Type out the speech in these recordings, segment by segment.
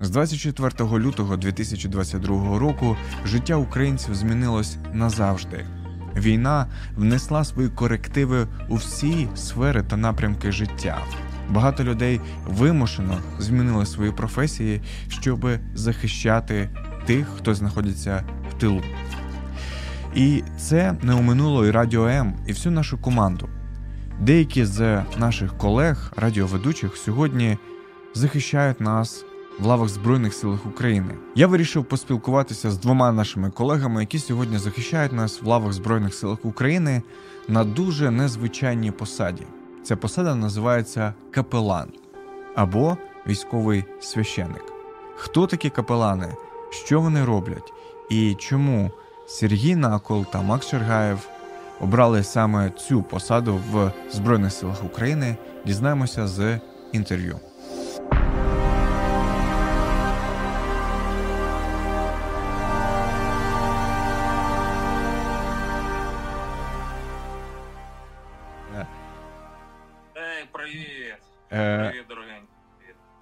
З 24 лютого 2022 року життя українців змінилось назавжди. Війна внесла свої корективи у всі сфери та напрямки життя. Багато людей вимушено змінили свої професії, щоб захищати тих, хто знаходиться в тилу. І це не оминуло і Радіо М, і всю нашу команду. Деякі з наших колег, радіоведучих, сьогодні захищають нас в лавах Збройних сил України. Я вирішив поспілкуватися з двома нашими колегами, які сьогодні захищають нас в лавах Збройних сил України на дуже незвичайній посаді. Ця посада називається капелан або військовий священник. Хто такі капелани, що вони роблять і чому Сергій Накол та Макс Чергаєв обрали саме цю посаду в Збройних силах України, дізнаємося з інтерв'ю.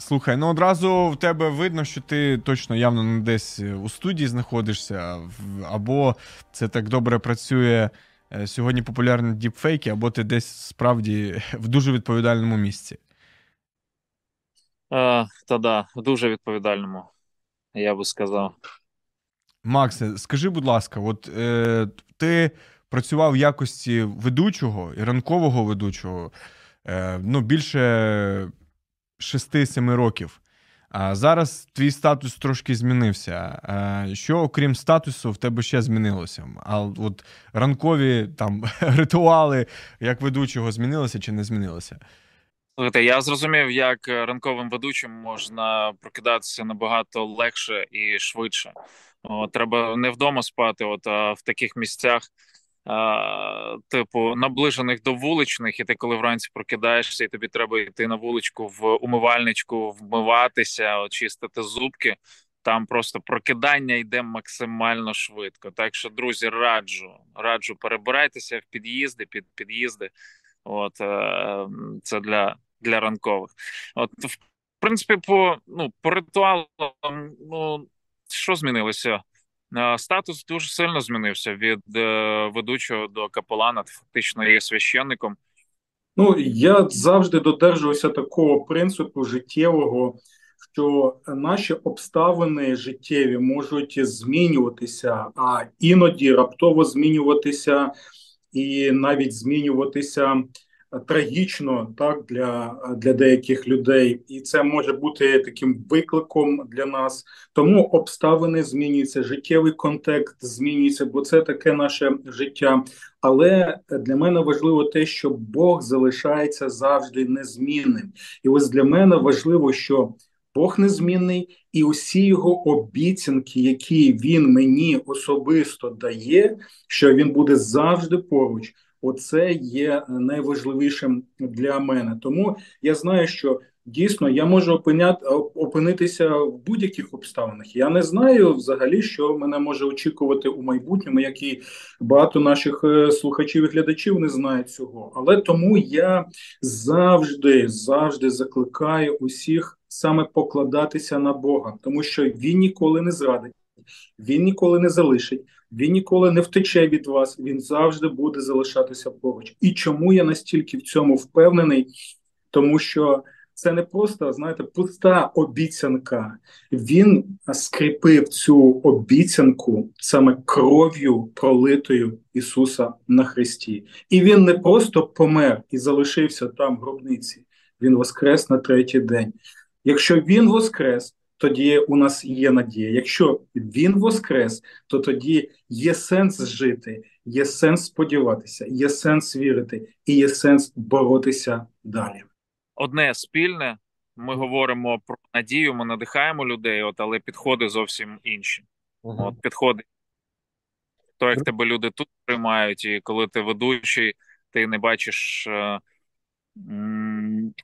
Слухай, ну одразу в тебе видно, що ти точно явно не десь у студії знаходишся, або це так добре працює е, сьогодні популярні діпфейки, або ти десь справді в дуже відповідальному місці. А, Та да, в дуже відповідальному, я би сказав. Максе, скажи, будь ласка, от е, ти працював в якості ведучого і ранкового ведучого. Е, ну, більше 6-7 років. А зараз твій статус трошки змінився. Що, окрім статусу, в тебе ще змінилося? А от ранкові там ритуали як ведучого змінилися чи не змінилися? Слухайте, я зрозумів, як ранковим ведучим можна прокидатися набагато легше і швидше. О, треба не вдома спати, от а в таких місцях типу, наближених до вуличних, і ти коли вранці прокидаєшся, і тобі треба йти на вуличку в умивальничку, вмиватися, очистити зубки. Там просто прокидання йде максимально швидко. Так що, друзі, раджу, раджу перебирайтеся в під'їзди, під під'їзди. От е, це для для ранкових. От, в принципі, по ну по ритуалам, ну що змінилося? Статус дуже сильно змінився від е, ведучого до капелана. Фактично є священником. Ну я завжди додержуюся такого принципу життєвого, що наші обставини життєві можуть змінюватися, а іноді раптово змінюватися і навіть змінюватися трагічно так для для деяких людей, і це може бути таким викликом для нас. Тому обставини змінюються, життєвий контекст змінюється, бо це таке наше життя. Але для мене важливо те, що Бог залишається завжди незмінним. І ось для мене важливо, що Бог незмінний, і усі його обіцянки, які він мені особисто дає, що він буде завжди поруч. Оце є найважливішим для мене. Тому я знаю, що дійсно я можу опиняти, опинитися в будь-яких обставинах. Я не знаю взагалі, що мене може очікувати у майбутньому, як і багато наших е, слухачів і глядачів не знають цього. Але тому я завжди, завжди закликаю усіх саме покладатися на Бога, тому що він ніколи не зрадить, він ніколи не залишить. Він ніколи не втече від вас, він завжди буде залишатися поруч. І чому я настільки в цьому впевнений? Тому що це не просто, знаєте, пуста обіцянка. Він скріпив цю обіцянку саме кров'ю пролитою Ісуса на Христі. І він не просто помер і залишився там в гробниці. Він воскрес на третій день. Якщо він воскрес, тоді у нас є надія. Якщо він воскрес, то тоді є сенс жити, є сенс сподіватися, є сенс вірити і є сенс боротися далі. Одне спільне. Ми говоримо про надію, ми надихаємо людей, от але підходи зовсім інші. Uh-huh. От підходи. То, як тебе люди тут приймають, і коли ти ведучий, ти не бачиш е,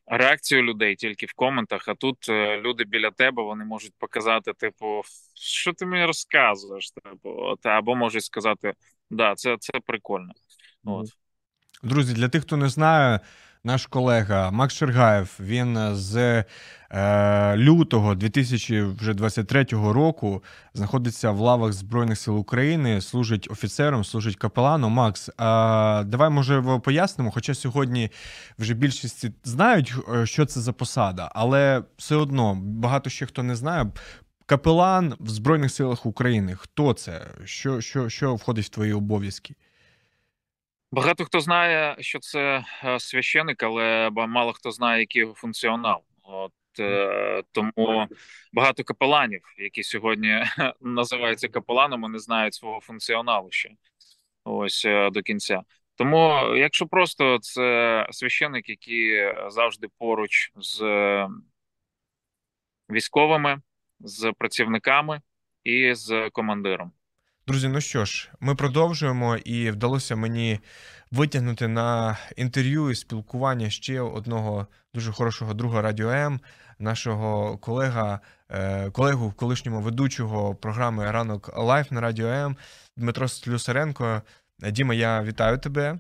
реакцію людей тільки в коментах. А тут е, люди біля тебе вони можуть показати, типу, що ти мені розказуєш? Типу, от, або можуть сказати, да, це це прикольно. От. Друзі, для тих, хто не знає, наш колега Макс Чергаєв. Він з е, лютого 2023 року знаходиться в лавах Збройних сил України, служить офіцером, служить капеланом. Макс, е, давай може пояснимо. Хоча сьогодні вже більшість знають, е, що це за посада, але все одно багато ще хто не знає. Капелан в Збройних силах України. Хто це? Що що, що входить в твої обов'язки? Багато хто знає, що це е, священик, але мало хто знає, який його функціонал. От е, тому багато капеланів, які сьогодні називаються капеланами, не знають свого функціоналу ще ось е, до кінця. Тому, якщо просто це священик, який завжди поруч з військовими, з працівниками і з командиром. Друзі, ну що ж, ми продовжуємо, і вдалося мені витягнути на інтерв'ю і спілкування ще одного дуже хорошого друга Радіо М, нашого колега, е, колегу колишнього ведучого програми Ранок Life на Радіо М Дмитро Слюсаренко. Діма, я вітаю тебе.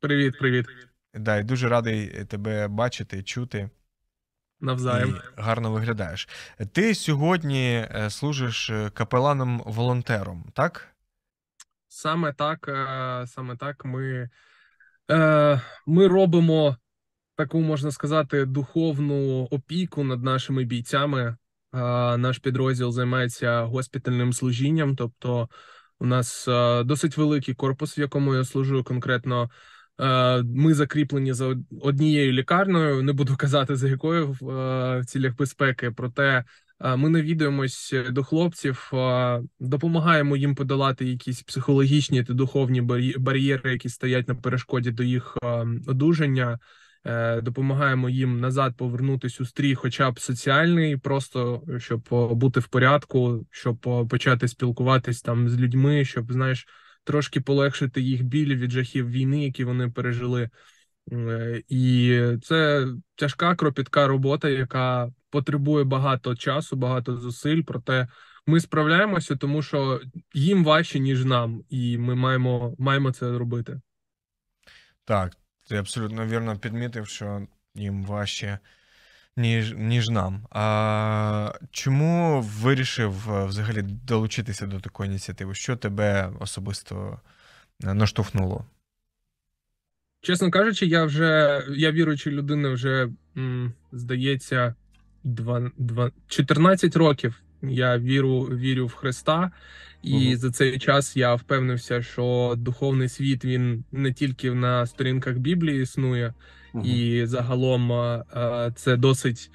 Привіт, привіт. Да, і дуже радий тебе бачити, чути. Навзаєм. І гарно виглядаєш. Ти сьогодні е, служиш е, капеланом-волонтером, так? Саме так. Е, саме так. Ми, Ми робимо таку, можна сказати, духовну опіку над нашими бійцями. Наш підрозділ займається госпітальним служінням, тобто у нас досить великий корпус, в якому я служу конкретно. Е, ми закріплені за однією лікарнею. Не буду казати за якою е, в цілях безпеки. Проте е, ми навідуємось до хлопців, допомагаємо їм подолати якісь психологічні та духовні бар'єри, які стоять на перешкоді до їх одужання. Допомагаємо їм назад повернутися у стрій, хоча б соціальний, просто щоб бути в порядку, щоб почати спілкуватись там з людьми, щоб знаєш трошки полегшити їх біль від жахів війни, які вони пережили. Е, і це тяжка кропітка робота, яка потребує багато часу, багато зусиль. Проте ми справляємося, тому що їм важче, ніж нам, і ми маємо маємо це робити. Так, ти абсолютно вірно підмітив, що їм важче ніж ніж нам. А чому вирішив е, взагалі долучитися до такої ініціативи? Що тебе особисто е, наштовхнуло? Чесно кажучи, я вже я віруюча людина вже м, здається 2, 2, 14 років. Я віру вірю в Христа, і угу. за цей час я впевнився, що духовний світ він не тільки на сторінках Біблії існує, і загалом це досить,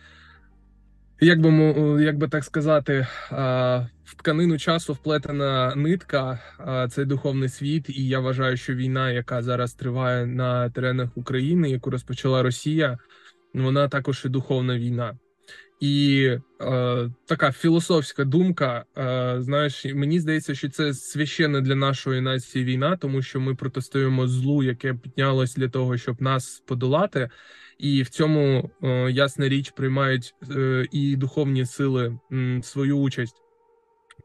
як би як би так сказати, в тканину часу вплетена нитка, цей духовний світ. І я вважаю, що війна, яка зараз триває на теренах України, яку розпочала Росія, вона також і духовна війна. І е, така філософська думка. Е, знаєш, мені здається, що це священна для нашої нації війна, тому що ми протистоїмо злу, яке піднялось для того, щоб нас подолати, і в цьому е, ясна річ приймають е, і духовні сили м, свою участь.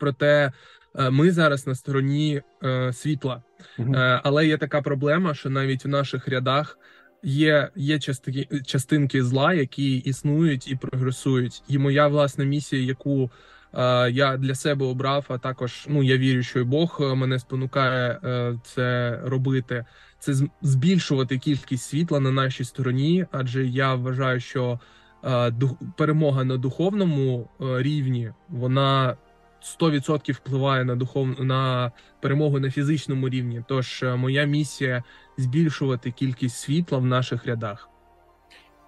Проте е, ми зараз на стороні е, світла, угу. але є така проблема, що навіть в наших рядах. Є є частинки, частинки зла, які існують і прогресують. І моя власна місія, яку е, я для себе обрав, а також ну я вірю, що і Бог е, мене спонукає е, це робити. Це збільшувати кількість світла на нашій стороні, адже я вважаю, що е, перемога на духовному е, рівні вона 100% впливає на духов... на перемогу на фізичному рівні. Тож е, моя місія збільшувати кількість світла в наших рядах.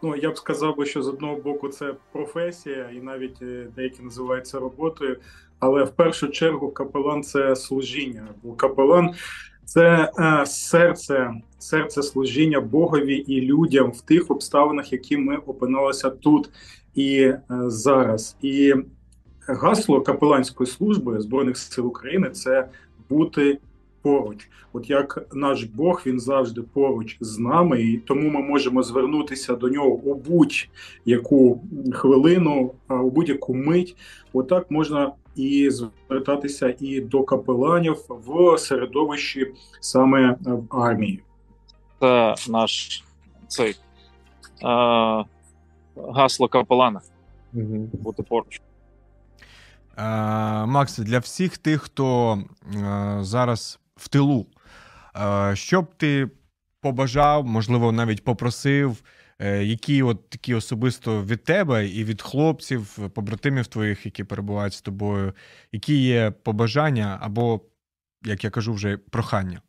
Ну я б сказав би, що з одного боку це професія, і навіть е, деякі називають це роботою. Але в першу чергу капелан це служіння. Бо капелан це е, серце, серце служіння Богові і людям в тих обставинах, які ми опинилися тут і зараз. І гасло капеланської служби збройних сил України це бути поруч. От як наш Бог він завжди поруч з нами, і тому ми можемо звернутися до нього у будь-яку хвилину, у будь-яку мить. Отак можна і звертатися і до капеланів в середовищі саме в армії. Це наш цей е, гасло капелана Угу. бути поруч. Е, Макс, для всіх тих, хто е, зараз в тилу, е, що б ти побажав, можливо, навіть попросив, які от такі особисто від тебе і від хлопців, побратимів твоїх, які перебувають з тобою, які є побажання або, як я кажу, вже прохання?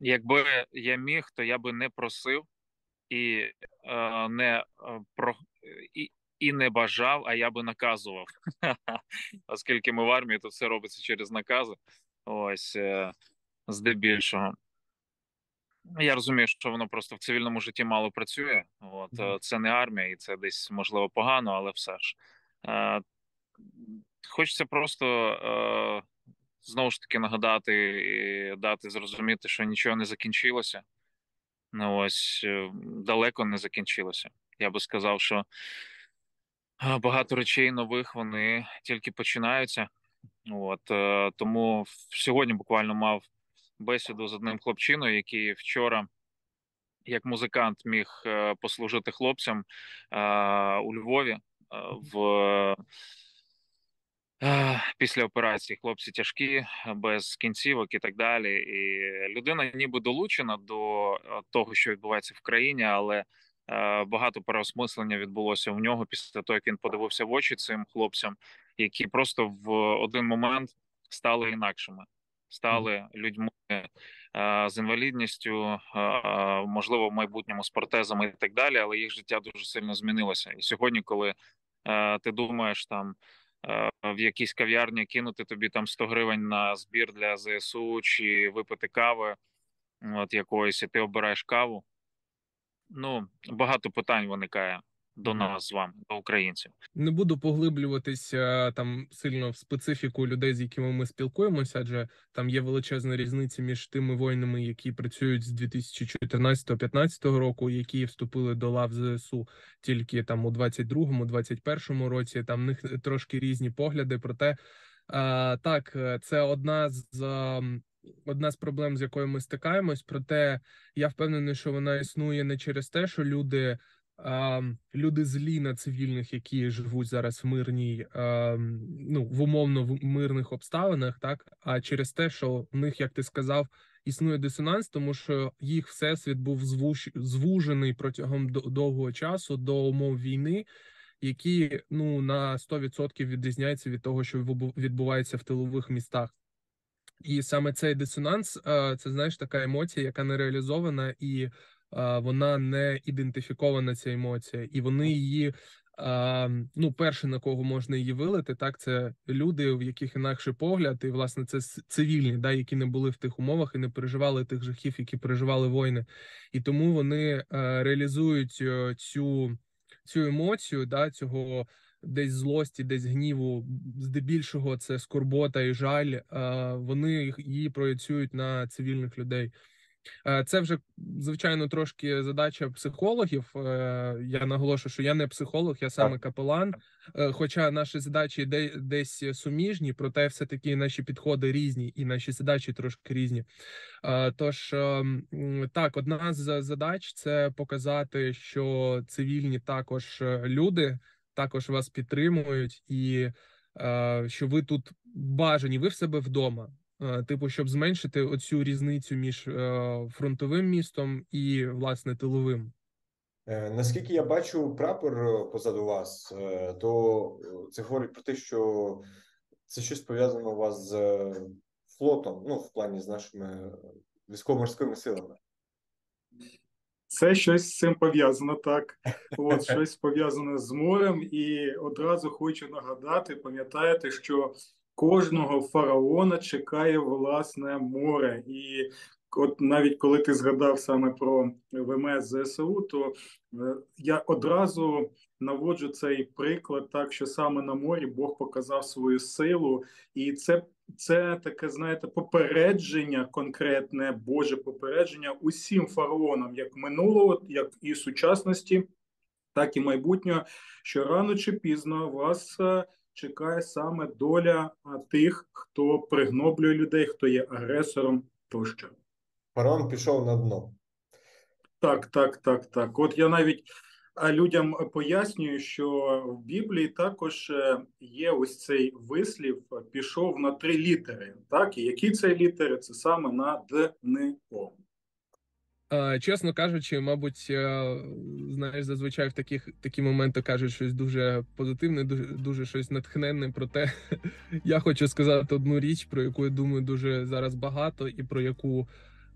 Якби я міг, то я би не просив і е, не про і не бажав, а я би наказував. Оскільки ми в армії, то все робиться через накази. Ось е, здебільшого. Я розумію, що воно просто в цивільному житті мало працює. От е, це не армія, і це десь можливо погано, але все ж. Е, Хочеться просто е, знову ж таки нагадати і дати зрозуміти, що нічого не закінчилося. Ну ось далеко не закінчилося. Я би сказав, що багато речей нових вони тільки починаються. От е, тому сьогодні буквально мав бесіду з одним хлопчиною, який вчора, як музикант, міг е, послужити хлопцям е, у Львові в. Після операції хлопці тяжкі, без кінцівок і так далі. І людина ніби долучена до того, що відбувається в країні, але багато переосмислення відбулося в нього після того, як він подивився в очі цим хлопцям, які просто в один момент стали інакшими, стали людьми е, з інвалідністю, е, можливо, в майбутньому з протезами і так далі. Але їх життя дуже сильно змінилося. І сьогодні, коли е, ти думаєш там. Е, в якійсь кав'ярні кинути тобі там 100 гривень на збір для ЗСУ чи випити кави от якоїсь, і ти обираєш каву. Ну, багато питань виникає до нас з вами, до українців. Не буду поглиблюватися там сильно в специфіку людей, з якими ми спілкуємося, адже там є величезна різниця між тими воїнами, які працюють з 2014-2015 року, які вступили до лав ЗСУ тільки там у 22-му, 21-му році. Там в них трошки різні погляди. Проте а, так, це одна з. А, Одна з проблем, з якою ми стикаємось, проте я впевнений, що вона існує не через те, що люди люди злі на цивільних, які живуть зараз в мирній, ну в умовно в мирних обставинах, так а через те, що в них, як ти сказав, існує дисонанс, тому що їх всесвіт був звужений протягом довгого часу до умов війни. Які ну на 100% відрізняються від того, що відбувається в тилових містах, і саме цей дисонанс це знаєш така емоція, яка не реалізована, і вона не ідентифікована ця емоція, і вони її. Ну, перше, на кого можна її вилити, так це люди, в яких інакший погляд, і власне це цивільні, да, які не були в тих умовах і не переживали тих жахів, які переживали воїни, і тому вони реалізують е, цю цю емоцію, да, цього десь злості, десь гніву, здебільшого це скорбота і жаль. Вони її проєцюють на цивільних людей. Е, це вже звичайно трошки задача психологів. Е, я наголошую, що я не психолог, я саме капелан. Е, хоча наші задачі десь суміжні, проте все таки наші підходи різні, і наші задачі трошки різні. Тож так, одна з задач це показати, що цивільні також люди також вас підтримують, і що ви тут бажані, ви в себе вдома. Е, типу, щоб зменшити оцю різницю між е, фронтовим містом і власне тиловим. Е, наскільки я бачу прапор позаду вас, то це говорить про те, що це щось пов'язано у вас з флотом, ну в плані з нашими військово-морськими силами. Це щось з цим пов'язано так. От щось пов'язане з морем, і одразу хочу нагадати: пам'ятаєте, що кожного фараона чекає власне море. І от навіть коли ти згадав саме про ВМС ЗСУ, то е, я одразу наводжу цей приклад, так що саме на морі Бог показав свою силу, і це. Це таке, знаєте, попередження, конкретне Боже попередження усім фараонам, як минулого, як і сучасності, так і майбутнього, що рано чи пізно вас е, чекає саме доля тих, хто пригноблює людей, хто є агресором тощо. Фараон пішов на дно. Так, так, так, так. От я навіть людям пояснюю, що в Біблії також е, є ось цей вислів пішов на три літери. Так, і які це літери? Це саме на Д, Н, О. Е, Чесно кажучи, мабуть, е, знаєш, зазвичай в таких такі моменти кажуть щось дуже позитивне, дуже дуже щось натхненне. Проте я хочу сказати одну річ, про яку я думаю дуже зараз багато, і про яку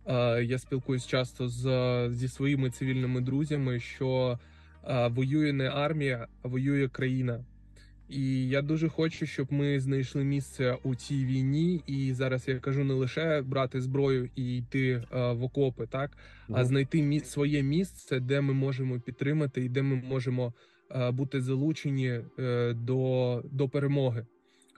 е, я спілкуюсь часто з зі своїми цивільними друзями, що воює не армія, а воює країна. І я дуже хочу, щоб ми знайшли місце у цій війні. І зараз я кажу не лише брати зброю і йти е, в окопи, так а знайти мі- своє місце, де ми можемо підтримати і де ми можемо е, бути залучені е, до, до перемоги.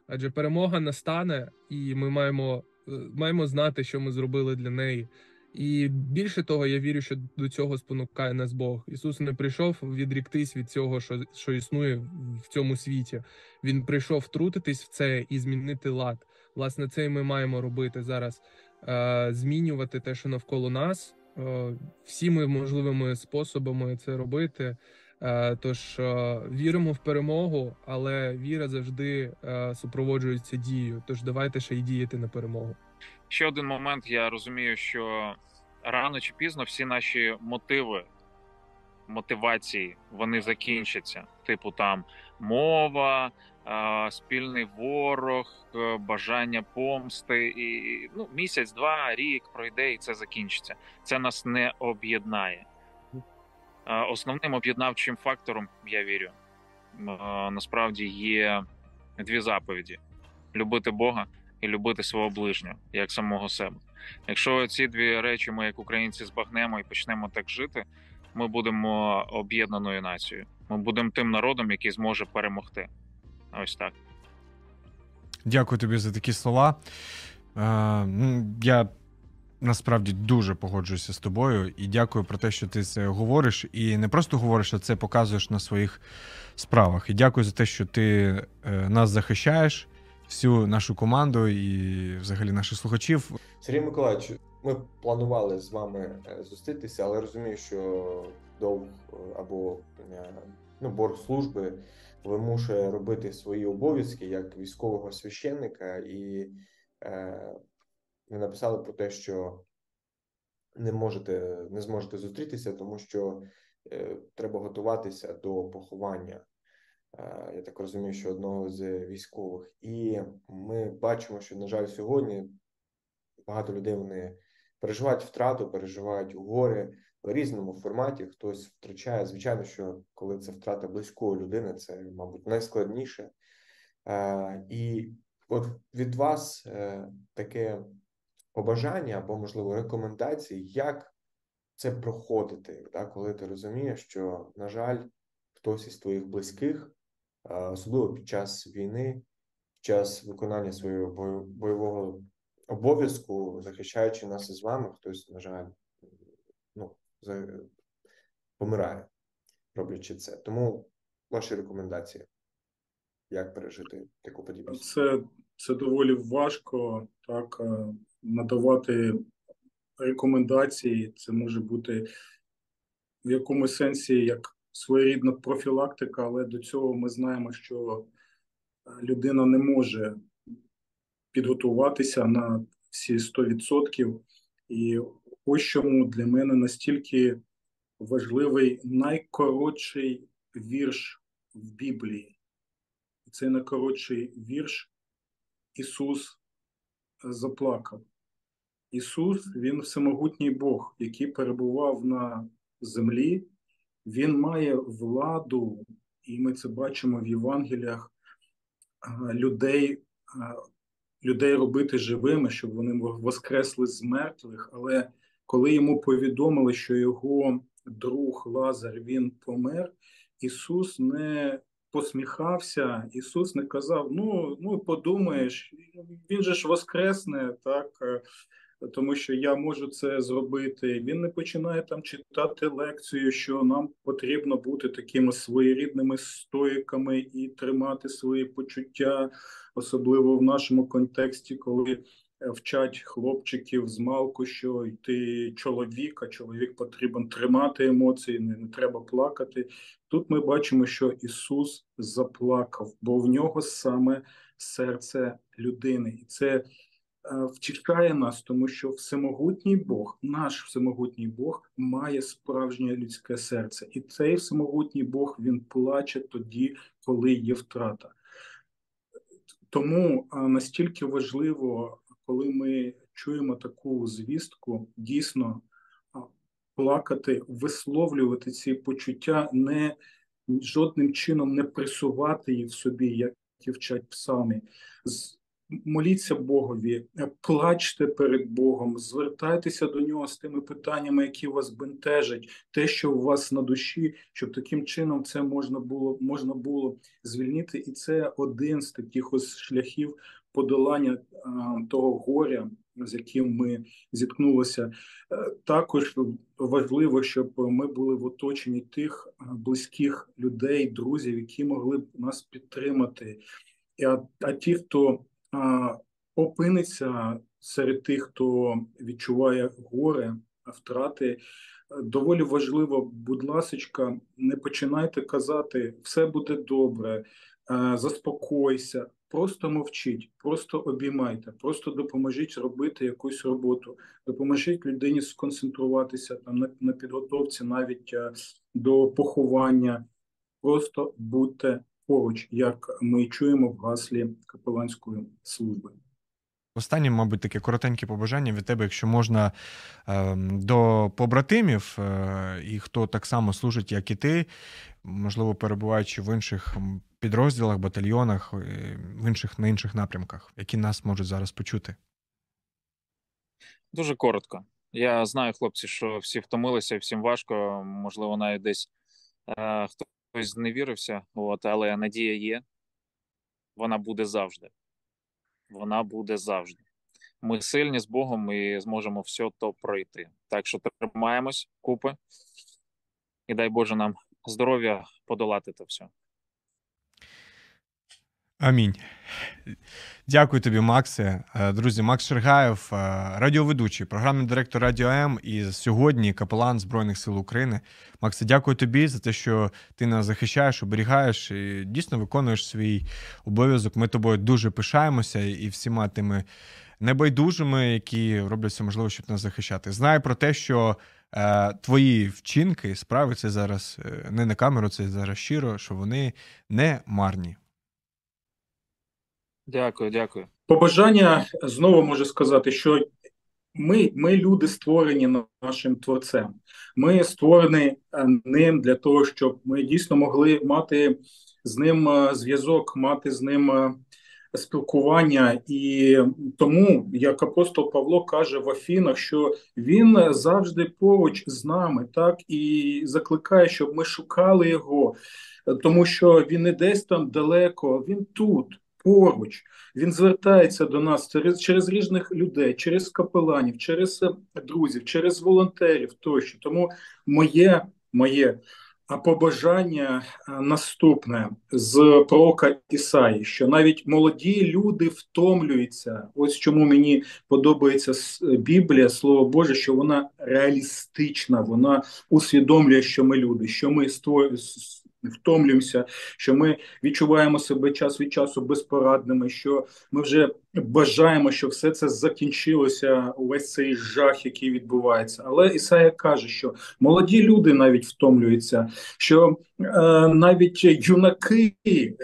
Адже перемога настане, і ми маємо, е, маємо знати, що ми зробили для неї. І більше того, я вірю, що до цього спонукає нас Бог. Ісус не прийшов відріктись від цього, що, що існує в цьому світі. Він прийшов втрутитись в це і змінити лад. Власне, це і ми маємо робити зараз. Е, змінювати те, що навколо нас, е, всіми можливими способами це робити. Е, Тож віримо в перемогу, але віра завжди супроводжується дією. Тож давайте ще й діяти на перемогу. Ще один момент. Я розумію, що рано чи пізно всі наші мотиви, мотивації, вони закінчаться. Типу там мова, спільний ворог, е, бажання помсти, і ну місяць, два, рік пройде, і це закінчиться. Це нас не об'єднає. Основним об'єднавчим фактором, я вірю, насправді є дві заповіді: любити Бога і любити свого ближнього як самого себе. Якщо ці дві речі ми, як українці, збагнемо і почнемо так жити, ми будемо об'єднаною нацією. Ми будемо тим народом, який зможе перемогти. Ось так. Дякую тобі за такі слова. Е, ну, я насправді дуже погоджуюся з тобою і дякую про те, що ти це говориш. І не просто говориш, а це показуєш на своїх справах. І дякую за те, що ти е, нас захищаєш, всю нашу команду і взагалі наших слухачів. Сергій Миколаївич, ми планували з вами е, зустрітися, але розумію, що довг е, або е, ну, борг служби вимушує робити свої обов'язки як військового священника, і е, написали про те, що не можете, не зможете зустрітися, тому що е, треба готуватися до поховання. Е, Я так розумію, що одного з військових, і ми бачимо, що на жаль, сьогодні багато людей вони переживають втрату, переживають горе в різному форматі. Хтось втрачає. Звичайно, що коли це втрата близької людини, це, мабуть, найскладніше. Е, І от від вас е, таке побажання або, можливо, рекомендації, як це проходити, коли ти розумієш, що, на жаль, хтось із твоїх близьких, особливо під час війни, під час виконання свого бойового обов'язку, захищаючи нас із вами, хтось, на жаль, ну, за- помирає, роблячи це. Тому ваші рекомендації, як пережити таку подібність? Це, це доволі важко так е, надавати рекомендації. Це може бути в якомусь сенсі як своєрідна профілактика, але до цього ми знаємо, що е, людина не може підготуватися на всі 100%. І ось чому для мене настільки важливий найкоротший вірш в Біблії. Цей найкоротший вірш Ісус заплакав. Ісус, Він всемогутній Бог, який перебував на землі. Він має владу, і ми це бачимо в Євангеліях людей, людей робити живими, щоб вони воскресли з мертвих. Але коли йому повідомили, що його друг Лазар він помер, Ісус не посміхався, Ісус не казав: ну, ну подумаєш, він же ж воскресне, так. Е, Тому що я можу це зробити. Він не починає там читати лекцію, що нам потрібно бути такими своєрідними стоїками і тримати свої почуття, особливо в нашому контексті, коли вчать хлопчиків з малку, що ти чоловік, а чоловік потрібен тримати емоції, не, не треба плакати. Тут ми бачимо, що Ісус заплакав, бо в нього саме серце людини, і це е, втішає нас, тому що всемогутній Бог, наш всемогутній Бог, має справжнє людське серце, і цей всемогутній Бог він плаче тоді, коли є втрата. Тому настільки важливо коли ми чуємо таку звістку, дійсно плакати, висловлювати ці почуття, не жодним чином не присувати їх в собі, як і вчать псалмі. Моліться Богові, плачте перед Богом, звертайтеся до нього з тими питаннями, які вас бентежать, те, що у вас на душі, щоб таким чином це можна було можна було звільнити. І це один з таких ось шляхів подолання того горя, з яким ми зіткнулися. Е, також важливо, щоб ми були в оточенні тих близьких людей, друзів, які могли б нас підтримати. А, а ті, хто опиниться серед тих, хто відчуває горе, втрати. Доволі важливо, будь ласочка, не починайте казати, все буде добре, заспокойся, Просто мовчіть, просто обіймайте, просто допоможіть робити якусь роботу, допоможіть людині сконцентруватися там на, на підготовці, навіть е, до поховання. Просто будьте поруч, як ми чуємо в гаслі капеланської служби. Останнє, мабуть, таке коротеньке побажання від тебе, якщо можна ем, до побратимів, е, і хто так само служить, як і ти, можливо, перебуваючи в інших підрозділах, батальйонах, е, в інших на інших напрямках, які нас можуть зараз почути. Дуже коротко. Я знаю, хлопці, що всі втомилися, всім важко. Можливо, навіть десь е, хтось зневірився, от, але надія є. Вона буде завжди вона буде завжди. Ми сильні з Богом і зможемо все то пройти. Так що тримаємось купи, і дай Боже нам здоров'я подолати це все. Амінь. Дякую тобі, Максе. Е, друзі, Макс Шергаєв, е, радіоведучий, програмний директор Радіо М і сьогодні капелан Збройних сил України. Максе, дякую тобі за те, що ти нас захищаєш, оберігаєш і дійсно виконуєш свій обов'язок. Ми тобою дуже пишаємося і всіма тими небайдужими, які роблять все можливо, щоб нас захищати. Знай про те, що. Е, твої вчинки, справи це зараз не на камеру, це зараз щиро, що вони не марні. Дякую, дякую. Побажання знову можу сказати, що ми ми люди створені нашим творцем. Ми створені е, ним для того, щоб ми дійсно могли мати з ним е, зв'язок, мати з ним е, спілкування. І тому, як апостол Павло каже в Афінах, що він завжди поруч з нами, так і закликає, щоб ми шукали його, тому що він не десь там далеко, він тут поруч. Він звертається до нас через через різних людей, через капеланів, через е, друзів, через волонтерів тощо. Тому моє моє побажання е, наступне з пророка Ісаї, що навіть молоді люди втомлюються. Ось чому мені подобається Біблія, Слово Боже, що вона реалістична, вона усвідомлює, що ми люди, що ми створюємо втомлюємося, що ми відчуваємо себе час від часу безпорадними, що ми вже бажаємо, щоб все це закінчилося. Увесь цей жах, який відбувається. Але Ісая каже, що молоді люди навіть втомлюються, що е, навіть юнаки,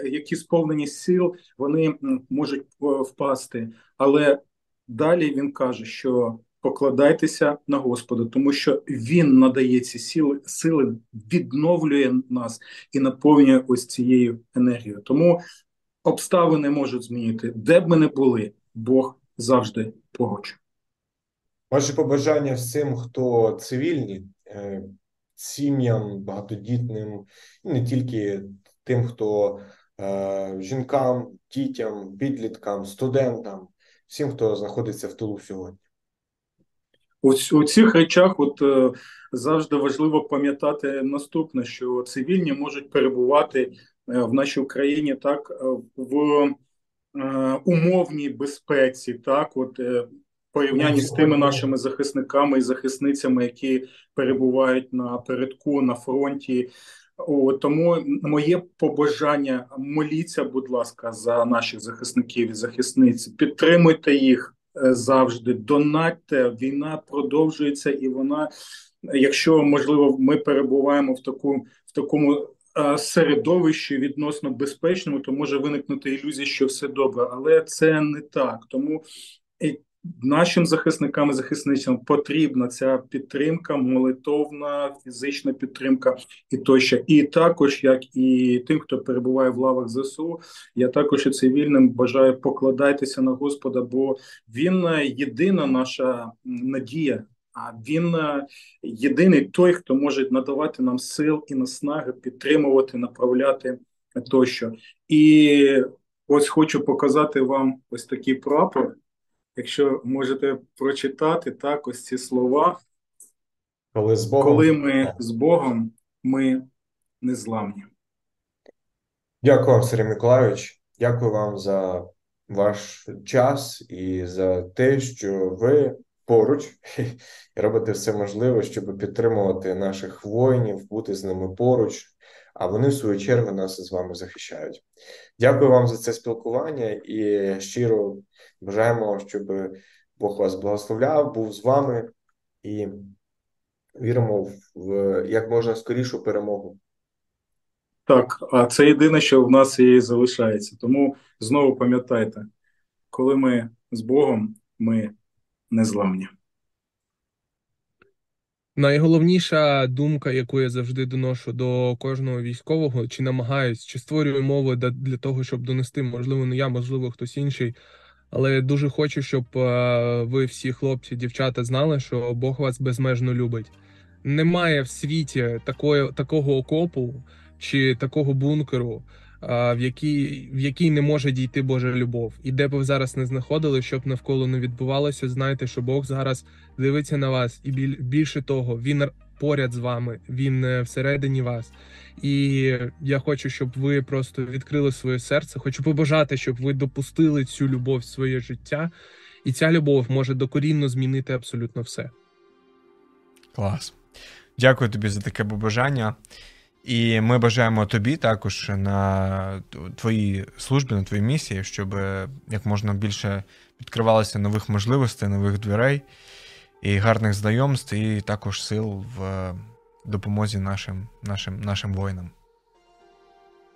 які сповнені сил, вони можуть е, впасти. Але далі він каже, що покладайтеся на Господа, тому що Він надає ці сили, сили, відновлює нас і наповнює ось цією енергією. Тому обставини можуть змінити, де б ми не були, Бог завжди поруч. Ваше побажання всім, хто цивільні, е, сім'ям, багатодітним, не тільки тим, хто е, жінкам, дітям, підліткам, студентам, всім, хто знаходиться в тилу сьогодні. У цих речах, от е, завжди важливо пам'ятати наступне: що цивільні можуть перебувати е, в нашій Україні так е, в умовній безпеці, так, от порівнянні з тими нашими захисниками і захисницями, які перебувають на передку на фронті. О, тому моє побажання моліться, будь ласка, за наших захисників і захисниць. Підтримуйте їх завжди, донатьте. Війна продовжується, і вона, якщо можливо, ми перебуваємо в таку в такому е, середовищі відносно безпечному, то може виникнути ілюзія, що все добре, але це не так. Тому Нашим захисникам і захисницям потрібна ця підтримка, молитовна, фізична підтримка і тощо. І також, як і тим, хто перебуває в лавах ЗСУ, я також і цивільним бажаю покладайтеся на Господа, бо він єдина наша надія. А він єдиний той, хто може надавати нам сил і наснаги, підтримувати, направляти тощо. І ось хочу показати вам ось такий прапор. Якщо можете прочитати так, ось ці слова, коли, з Богом. коли ми з Богом, ми незламні. Дякую вам, Сергій Миколайович. Дякую вам за ваш час і за те, що ви поруч і робите все можливе, щоб підтримувати наших воїнів, бути з ними поруч. А вони в свою чергу нас з вами захищають. Дякую вам за це спілкування і щиро бажаємо, щоб Бог вас благословляв, був з вами і віримо в як можна скорішу перемогу. Так, а це єдине, що в нас і залишається. Тому знову пам'ятайте, коли ми з Богом, ми незламні. Найголовніша думка, яку я завжди доношу до кожного військового, чи намагаюсь, чи створюю мови для того, щоб донести, можливо, не я, можливо, хтось інший. Але дуже хочу, щоб е, ви всі хлопці, дівчата, знали, що Бог вас безмежно любить. Немає в світі такої, такого окопу чи такого бункеру, в якій в якій не може дійти Божа любов. І де б ви зараз не знаходили, щоб навколо не відбувалося, знайте, що Бог зараз дивиться на вас, і більше того, він поряд з вами, він е, всередині вас. І я хочу, щоб ви просто відкрили своє серце. Хочу побажати, щоб ви допустили цю любов в своє життя, і ця любов може докорінно змінити абсолютно все. Клас. Дякую тобі за таке побажання. І ми бажаємо тобі також на твоїй службі, на твоїй місії, щоб як можна більше відкривалося нових можливостей, нових дверей і гарних знайомств, і також сил в допомозі нашим, нашим, нашим воїнам.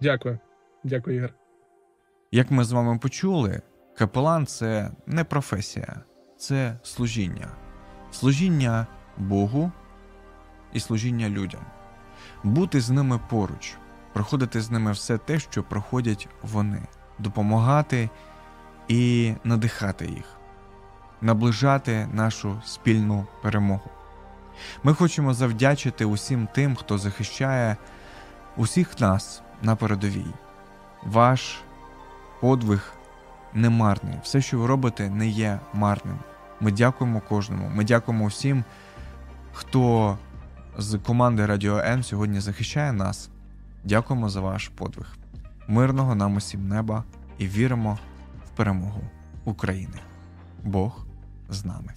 Дякую, дякую, Ігор. Як ми з вами почули, капелан це не професія, це служіння, служіння Богу і служіння людям бути з ними поруч, проходити з ними все те, що проходять вони, допомагати і надихати їх, наближати нашу спільну перемогу. Ми хочемо завдячити усім тим, хто захищає усіх нас на передовій. Ваш подвиг не марний. Все, що ви робите, не є марним. Ми дякуємо кожному. Ми дякуємо всім, хто з команди Радіо М сьогодні захищає нас. Дякуємо за ваш подвиг. Мирного нам усім неба і віримо в перемогу України. Бог з нами.